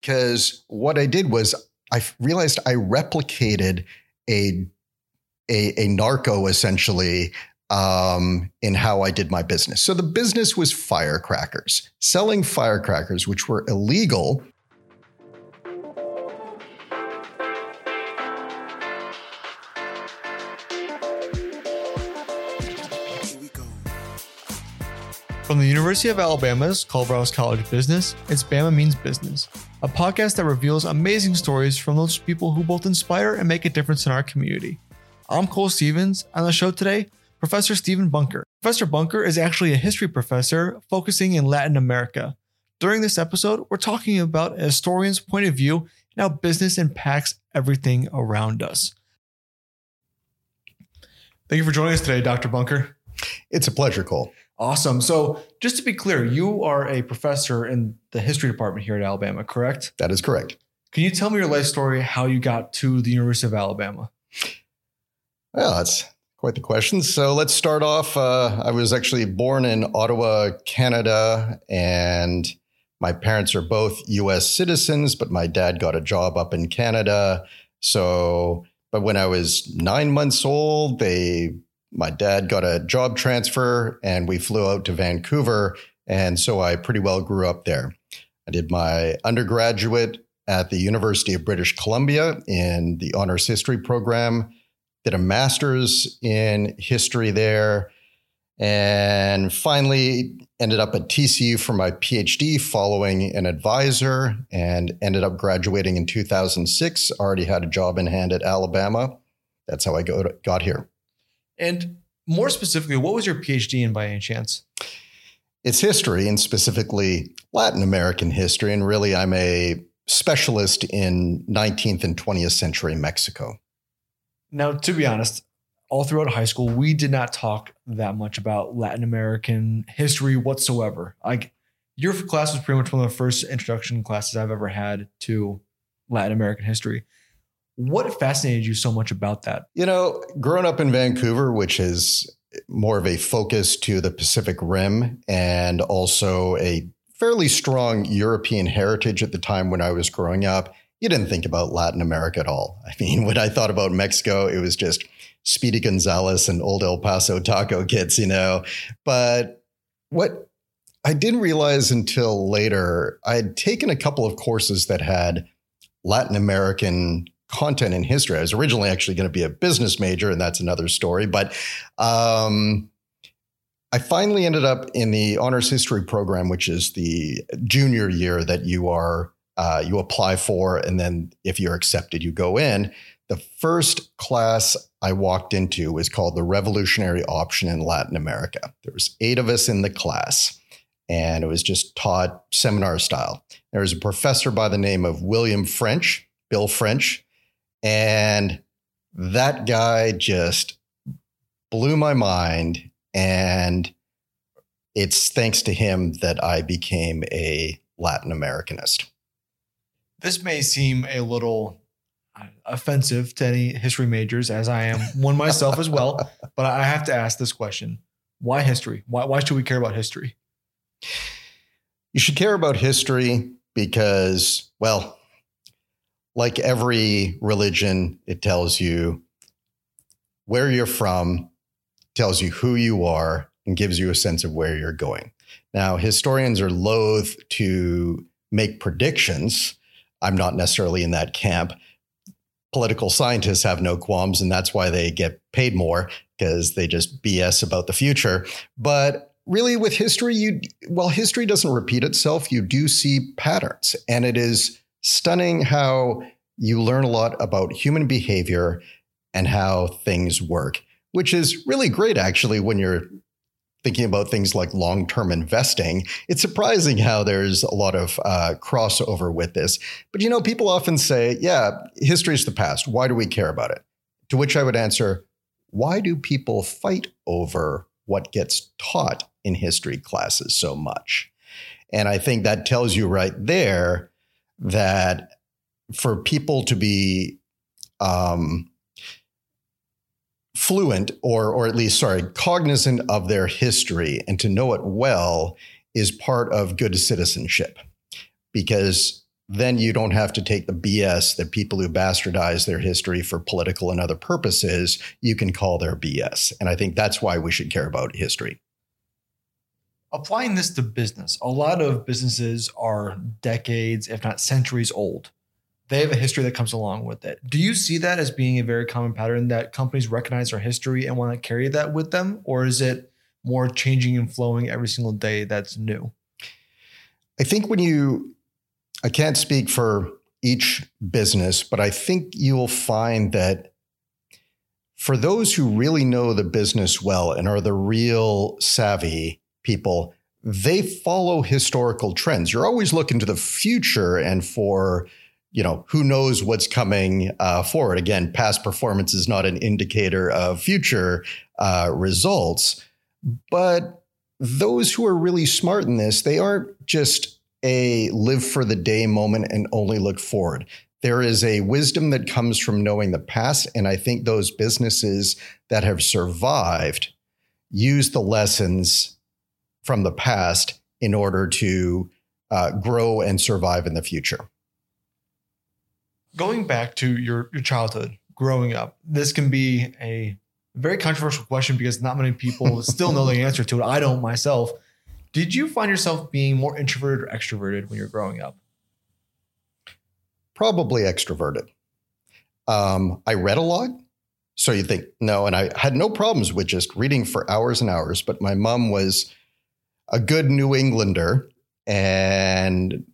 because what I did was I realized I replicated a a, a narco essentially um, in how I did my business. So the business was firecrackers, selling firecrackers, which were illegal. From the University of Alabama's Culverhouse College of Business, it's Bama Means Business, a podcast that reveals amazing stories from those people who both inspire and make a difference in our community. I'm Cole Stevens. On the show today, Professor Stephen Bunker. Professor Bunker is actually a history professor focusing in Latin America. During this episode, we're talking about a historian's point of view and how business impacts everything around us. Thank you for joining us today, Dr. Bunker. It's a pleasure, Cole. Awesome. So, just to be clear, you are a professor in the history department here at Alabama, correct? That is correct. Can you tell me your life story, how you got to the University of Alabama? Well, that's quite the question. So, let's start off. Uh, I was actually born in Ottawa, Canada, and my parents are both US citizens, but my dad got a job up in Canada. So, but when I was nine months old, they my dad got a job transfer and we flew out to Vancouver. And so I pretty well grew up there. I did my undergraduate at the University of British Columbia in the honors history program, did a master's in history there, and finally ended up at TCU for my PhD following an advisor and ended up graduating in 2006. Already had a job in hand at Alabama. That's how I got here. And more specifically, what was your PhD in by any chance? It's history and specifically Latin American history. And really, I'm a specialist in 19th and 20th century Mexico. Now, to be honest, all throughout high school, we did not talk that much about Latin American history whatsoever. Like your class was pretty much one of the first introduction classes I've ever had to Latin American history. What fascinated you so much about that? You know, growing up in Vancouver, which is more of a focus to the Pacific Rim and also a fairly strong European heritage at the time when I was growing up, you didn't think about Latin America at all. I mean, when I thought about Mexico, it was just Speedy Gonzales and old El Paso taco kits, you know. But what I didn't realize until later, I had taken a couple of courses that had Latin American content in history. I was originally actually going to be a business major, and that's another story. But um, I finally ended up in the honors history program, which is the junior year that you are uh, you apply for, and then if you're accepted, you go in. The first class I walked into was called the Revolutionary Option in Latin America. There was eight of us in the class, and it was just taught seminar style. There was a professor by the name of William French, Bill French, and that guy just blew my mind. And it's thanks to him that I became a Latin Americanist. This may seem a little uh, offensive to any history majors, as I am one myself as well. But I have to ask this question why history? Why, why should we care about history? You should care about history because, well, like every religion, it tells you where you're from, tells you who you are, and gives you a sense of where you're going. Now, historians are loath to make predictions. I'm not necessarily in that camp. Political scientists have no qualms, and that's why they get paid more because they just BS about the future. But really, with history, you while history doesn't repeat itself, you do see patterns, and it is stunning how you learn a lot about human behavior and how things work, which is really great actually when you're thinking about things like long term investing. It's surprising how there's a lot of uh, crossover with this. But you know, people often say, yeah, history is the past. Why do we care about it? To which I would answer, why do people fight over what gets taught in history classes so much? And I think that tells you right there that for people to be um, fluent or or at least sorry cognizant of their history and to know it well is part of good citizenship because then you don't have to take the BS that people who bastardize their history for political and other purposes, you can call their BS. And I think that's why we should care about history. Applying this to business, a lot of businesses are decades, if not centuries old. They have a history that comes along with it. Do you see that as being a very common pattern that companies recognize their history and want to carry that with them? Or is it more changing and flowing every single day that's new? I think when you I can't speak for each business, but I think you will find that for those who really know the business well and are the real savvy people, they follow historical trends. You're always looking to the future and for, you know, who knows what's coming uh, forward. Again, past performance is not an indicator of future uh, results, but those who are really smart in this, they aren't just a live for the day moment and only look forward. There is a wisdom that comes from knowing the past. And I think those businesses that have survived use the lessons from the past in order to uh, grow and survive in the future. Going back to your, your childhood, growing up, this can be a very controversial question because not many people still know the answer to it. I don't myself. Did you find yourself being more introverted or extroverted when you're growing up? Probably extroverted. Um, I read a lot. So you think, no, and I had no problems with just reading for hours and hours, but my mom was a good New Englander. And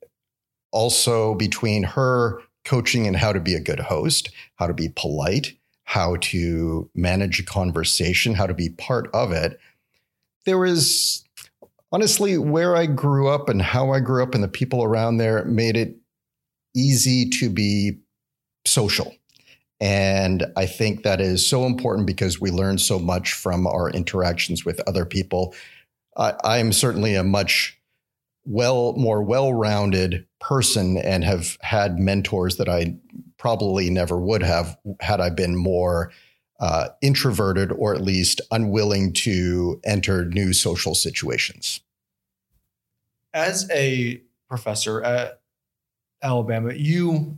also between her coaching and how to be a good host, how to be polite, how to manage a conversation, how to be part of it, there was honestly, where I grew up and how I grew up and the people around there made it easy to be social. And I think that is so important because we learn so much from our interactions with other people. I am certainly a much well more well-rounded person and have had mentors that I probably never would have had I been more uh, introverted or at least unwilling to enter new social situations. As a professor at Alabama, you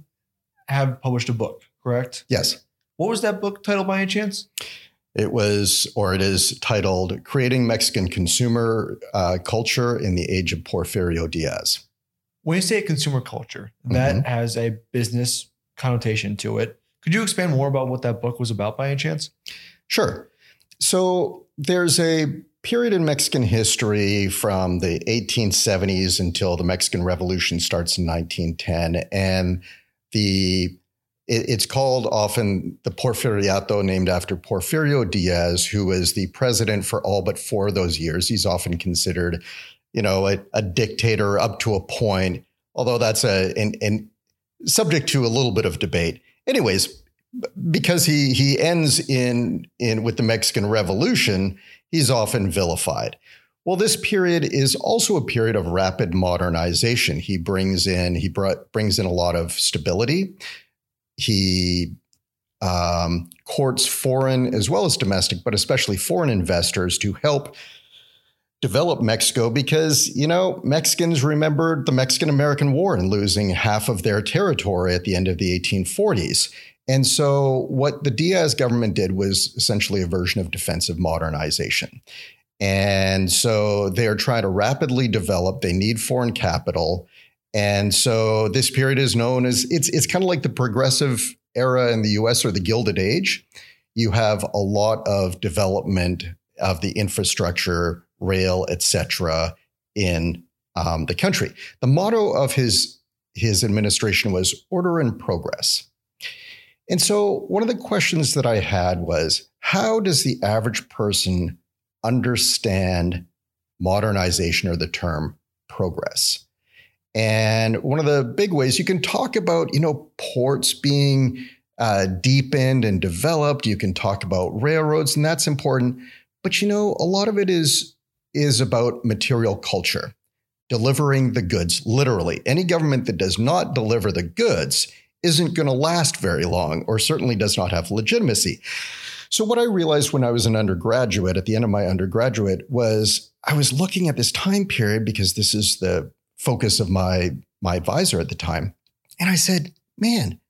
have published a book, correct? Yes. What was that book titled by any chance? It was, or it is titled Creating Mexican Consumer uh, Culture in the Age of Porfirio Diaz. When you say consumer culture, that mm-hmm. has a business connotation to it. Could you expand more about what that book was about by any chance? Sure. So there's a period in Mexican history from the 1870s until the Mexican Revolution starts in 1910. And the it, it's called often the Porfiriato, named after Porfirio Diaz, who was the president for all but four of those years. He's often considered, you know, a, a dictator up to a point, although that's a an, an subject to a little bit of debate anyways, because he he ends in in with the Mexican Revolution, he's often vilified. Well, this period is also a period of rapid modernization. He brings in he brought, brings in a lot of stability. He um, courts foreign as well as domestic, but especially foreign investors to help develop Mexico because, you know, Mexicans remembered the Mexican American War and losing half of their territory at the end of the 1840s. And so, what the Diaz government did was essentially a version of defensive modernization. And so, they are trying to rapidly develop, they need foreign capital. And so, this period is known as it's, it's kind of like the progressive era in the US or the Gilded Age. You have a lot of development of the infrastructure rail, etc., in um, the country. The motto of his his administration was order and progress. And so, one of the questions that I had was how does the average person understand modernization or the term progress? And one of the big ways you can talk about, you know, ports being uh, deepened and developed. You can talk about railroads, and that's important. But you know, a lot of it is is about material culture, delivering the goods, literally. Any government that does not deliver the goods isn't going to last very long, or certainly does not have legitimacy. So, what I realized when I was an undergraduate, at the end of my undergraduate, was I was looking at this time period because this is the focus of my, my advisor at the time. And I said, man,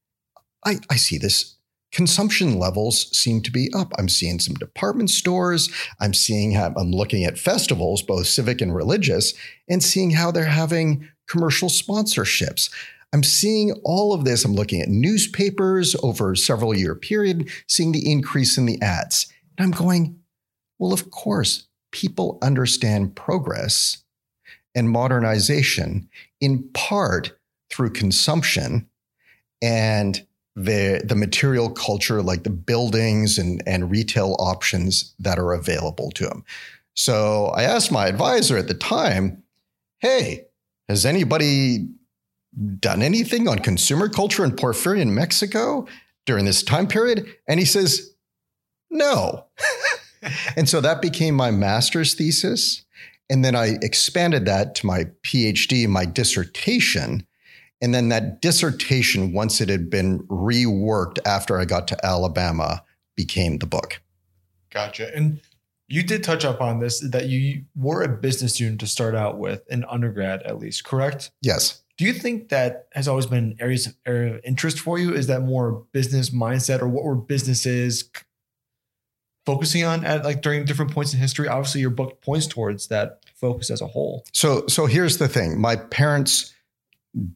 I, I see this consumption levels seem to be up. I'm seeing some department stores. I'm seeing how I'm looking at festivals, both civic and religious, and seeing how they're having commercial sponsorships. I'm seeing all of this. I'm looking at newspapers over a several year period, seeing the increase in the ads. And I'm going, well, of course, people understand progress and modernization in part through consumption and the the material culture like the buildings and and retail options that are available to them. So I asked my advisor at the time, "Hey, has anybody done anything on consumer culture in Porphyrian Mexico during this time period?" And he says, "No." and so that became my master's thesis. And then I expanded that to my PhD, my dissertation, and then that dissertation, once it had been reworked after I got to Alabama, became the book. Gotcha. And you did touch up on this that you were a business student to start out with in undergrad, at least, correct? Yes. Do you think that has always been areas of area of interest for you? Is that more business mindset, or what were businesses focusing on at like during different points in history? Obviously, your book points towards that focus as a whole. So, so here's the thing: my parents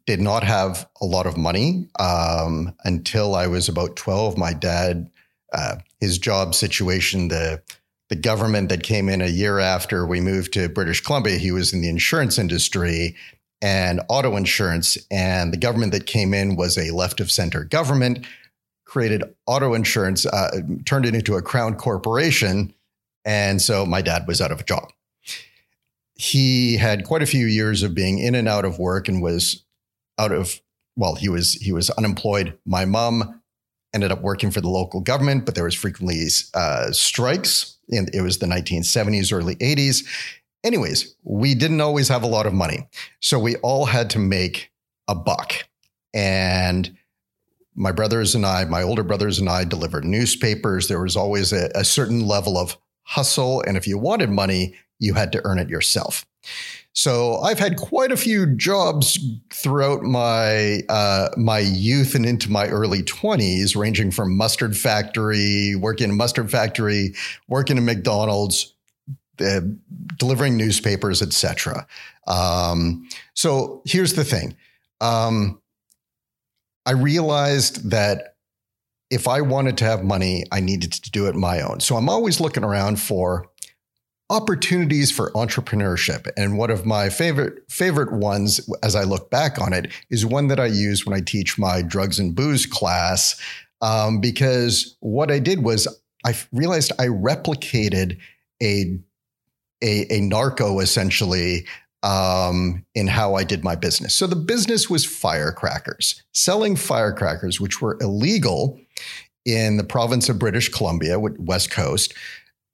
did not have a lot of money um, until I was about 12. My dad, uh, his job situation, the the government that came in a year after we moved to British Columbia, he was in the insurance industry and auto insurance. And the government that came in was a left of center government, created auto insurance, uh, turned it into a crown corporation. And so my dad was out of a job. He had quite a few years of being in and out of work and was out of well he was he was unemployed. My mom ended up working for the local government but there was frequently uh, strikes and it was the 1970s early 80s anyways we didn't always have a lot of money. So we all had to make a buck. And my brothers and i my older brothers and i delivered newspapers. There was always a, a certain level of hustle and if you wanted money you had to earn it yourself. So I've had quite a few jobs throughout my uh, my youth and into my early twenties, ranging from mustard factory, working in mustard factory, working in McDonald's, uh, delivering newspapers, etc. Um, so here's the thing: um, I realized that if I wanted to have money, I needed to do it my own. So I'm always looking around for opportunities for entrepreneurship. And one of my favorite favorite ones as I look back on it is one that I use when I teach my drugs and booze class. Um, because what I did was I realized I replicated a a, a narco essentially um, in how I did my business. So the business was firecrackers, selling firecrackers, which were illegal in the province of British Columbia, West Coast.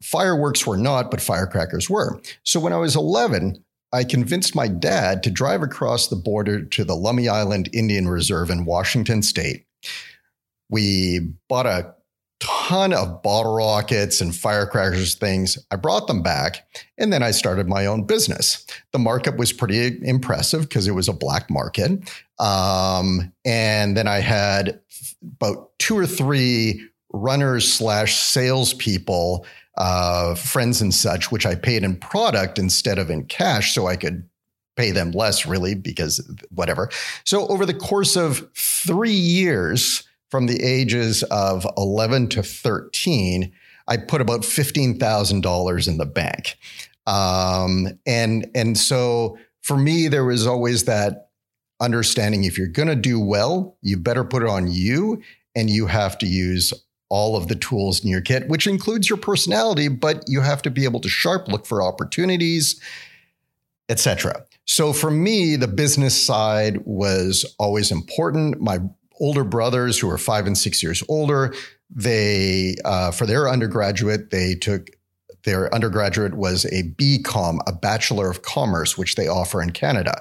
Fireworks were not, but firecrackers were. So when I was 11, I convinced my dad to drive across the border to the Lummi Island Indian Reserve in Washington state. We bought a ton of bottle rockets and firecrackers things. I brought them back and then I started my own business. The markup was pretty impressive because it was a black market. Um, and then I had about two or three runners slash salespeople uh, friends and such, which I paid in product instead of in cash, so I could pay them less, really, because whatever. So over the course of three years, from the ages of 11 to 13, I put about $15,000 in the bank. Um, and, and so for me, there was always that understanding if you're going to do well, you better put it on you and you have to use all of the tools in your kit, which includes your personality, but you have to be able to sharp look for opportunities, etc. So for me, the business side was always important. My older brothers, who are five and six years older, they uh, for their undergraduate they took their undergraduate was a BCom, a Bachelor of Commerce, which they offer in Canada.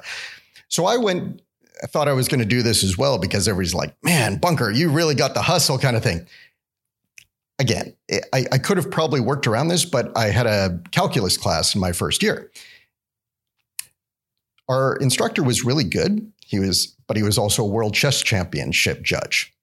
So I went. I thought I was going to do this as well because everybody's like, "Man, Bunker, you really got the hustle," kind of thing again, I, I, could have probably worked around this, but I had a calculus class in my first year. Our instructor was really good. He was, but he was also a world chess championship judge.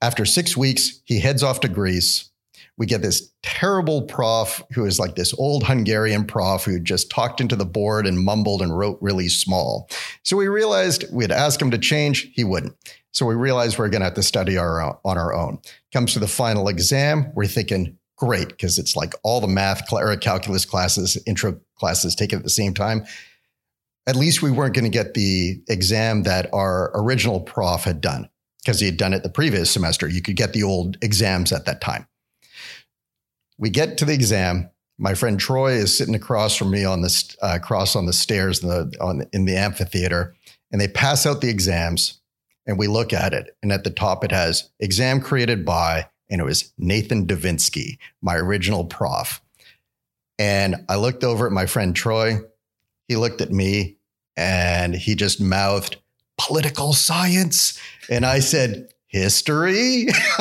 After six weeks, he heads off to Greece. We get this terrible prof who is like this old Hungarian prof who just talked into the board and mumbled and wrote really small. So we realized we'd ask him to change, he wouldn't. So we realized we're going to have to study our on our own. Comes to the final exam, we're thinking, great, because it's like all the math calculus classes, intro classes taken at the same time. At least we weren't going to get the exam that our original prof had done because he had done it the previous semester. You could get the old exams at that time. We get to the exam. My friend Troy is sitting across from me on the uh, across on the stairs in the on in the amphitheater, and they pass out the exams and we look at it. And at the top, it has exam created by, and it was Nathan Davinsky, my original prof. And I looked over at my friend Troy. He looked at me and he just mouthed political science. And I said, history.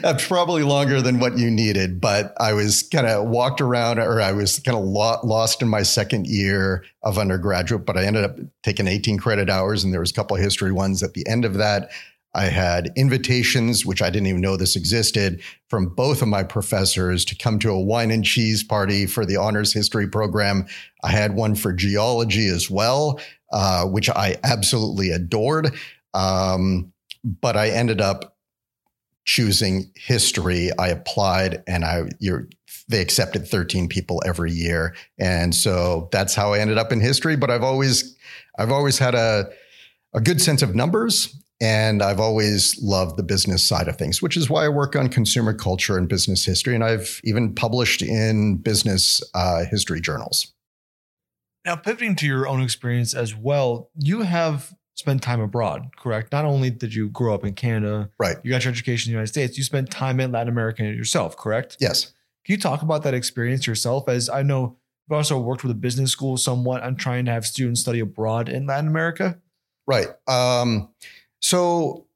That's probably longer than what you needed, but I was kind of walked around or I was kind of lo- lost in my second year of undergraduate, but I ended up taking 18 credit hours and there was a couple history ones at the end of that. I had invitations, which I didn't even know this existed, from both of my professors to come to a wine and cheese party for the honors history program. I had one for geology as well, uh, which I absolutely adored. Um, but I ended up choosing history. I applied and I they accepted 13 people every year. And so that's how I ended up in history. But I've always I've always had a a good sense of numbers and I've always loved the business side of things, which is why I work on consumer culture and business history. And I've even published in business uh, history journals. Now, pivoting to your own experience as well, you have spent time abroad, correct? Not only did you grow up in Canada, right? You got your education in the United States. You spent time in Latin America yourself, correct? Yes. Can you talk about that experience yourself? As I know you've also worked with a business school somewhat on trying to have students study abroad in Latin America. Right. Um, so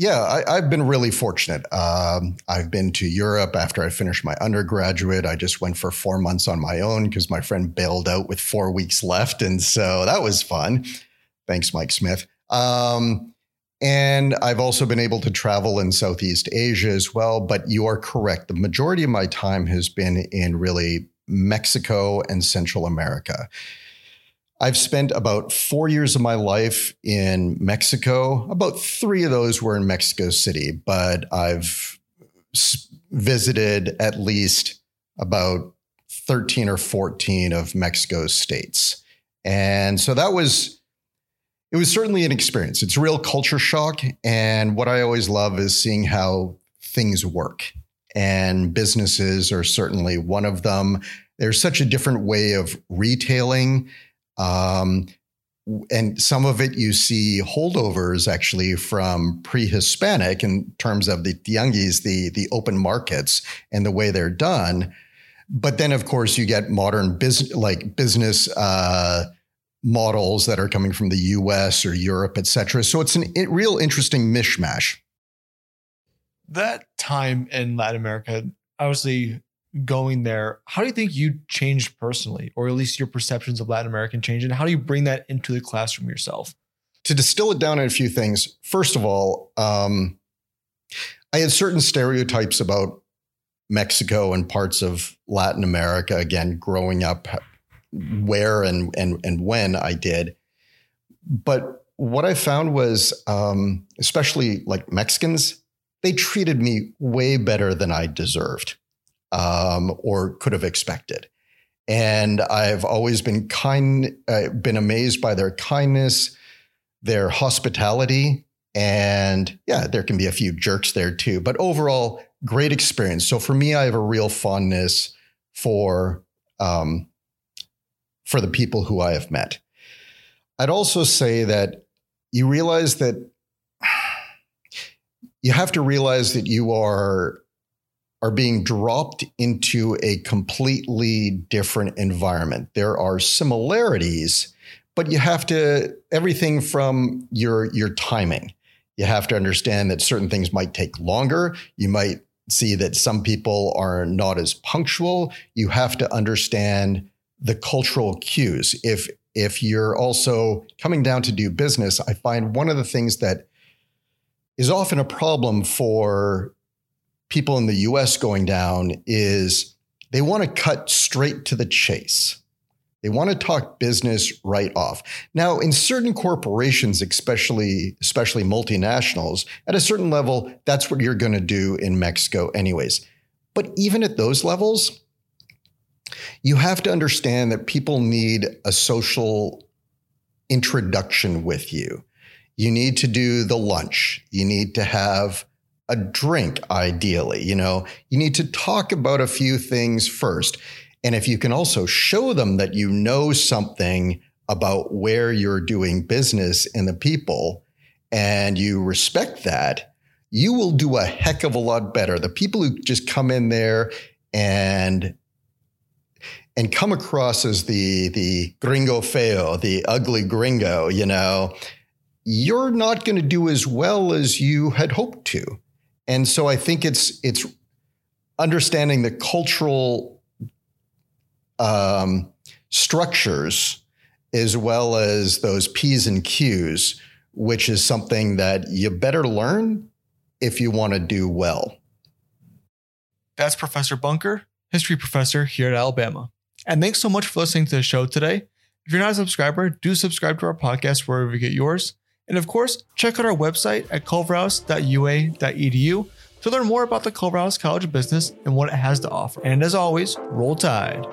yeah, I, have been really fortunate. Um, I've been to Europe after I finished my undergraduate. I just went for four months on my own because my friend bailed out with four weeks left. And so that was fun. Thanks, Mike Smith. Um, and I've also been able to travel in Southeast Asia as well. But you are correct. The majority of my time has been in really Mexico and Central America. I've spent about four years of my life in Mexico. About three of those were in Mexico City, but I've visited at least about 13 or 14 of Mexico's states. And so that was it was certainly an experience. It's real culture shock. And what I always love is seeing how things work. And businesses are certainly one of them. There's such a different way of retailing. Um, and some of it you see holdovers actually from pre-Hispanic in terms of the tianguis, the the open markets, and the way they're done. But then, of course, you get modern business like business uh, models that are coming from the US or Europe, et cetera. So it's a real interesting mishmash. That time in Latin America, obviously going there, how do you think you changed personally, or at least your perceptions of Latin American change? And how do you bring that into the classroom yourself? To distill it down in a few things, first of all, um, I had certain stereotypes about Mexico and parts of Latin America, again, growing up where and and and when I did. But what I found was, um, especially like Mexicans, they treated me way better than I deserved um, or could have expected. And I've always been kind, uh, been amazed by their kindness, their hospitality, and yeah, there can be a few jerks there too. But overall, great experience. So for me, I have a real fondness for um, for the people who I have met. I'd also say that you realize that you have to realize that you are are being dropped into a completely different environment. There are similarities, but you have to everything from your your timing. You have to understand that certain things might take longer. You might see that some people are not as punctual. You have to understand the cultural cues. If if you're also coming down to do business, I find one of the things that is often a problem for people in the US going down is they want to cut straight to the chase. They want to talk business right off. Now, in certain corporations, especially especially multinationals, at a certain level, that's what you're going to do in Mexico anyways. But even at those levels, you have to understand that people need a social introduction with you. You need to do the lunch. You need to have a drink, ideally. You know, you need to talk about a few things first. And if you can also show them that you know something about where you're doing business and the people, and you respect that, you will do a heck of a lot better. The people who just come in there and and come across as the the gringo feo, the ugly gringo, you know, you're not going to do as well as you had hoped to. And so I think it's it's understanding the cultural um, structures as well as those P's and Q's, which is something that you better learn if you want to do well. That's Professor Bunker, history professor here at Alabama. And thanks so much for listening to the show today. If you're not a subscriber, do subscribe to our podcast wherever you get yours. And of course, check out our website at culverhouse.ua.edu to learn more about the Culverhouse College of Business and what it has to offer. And as always, roll tide.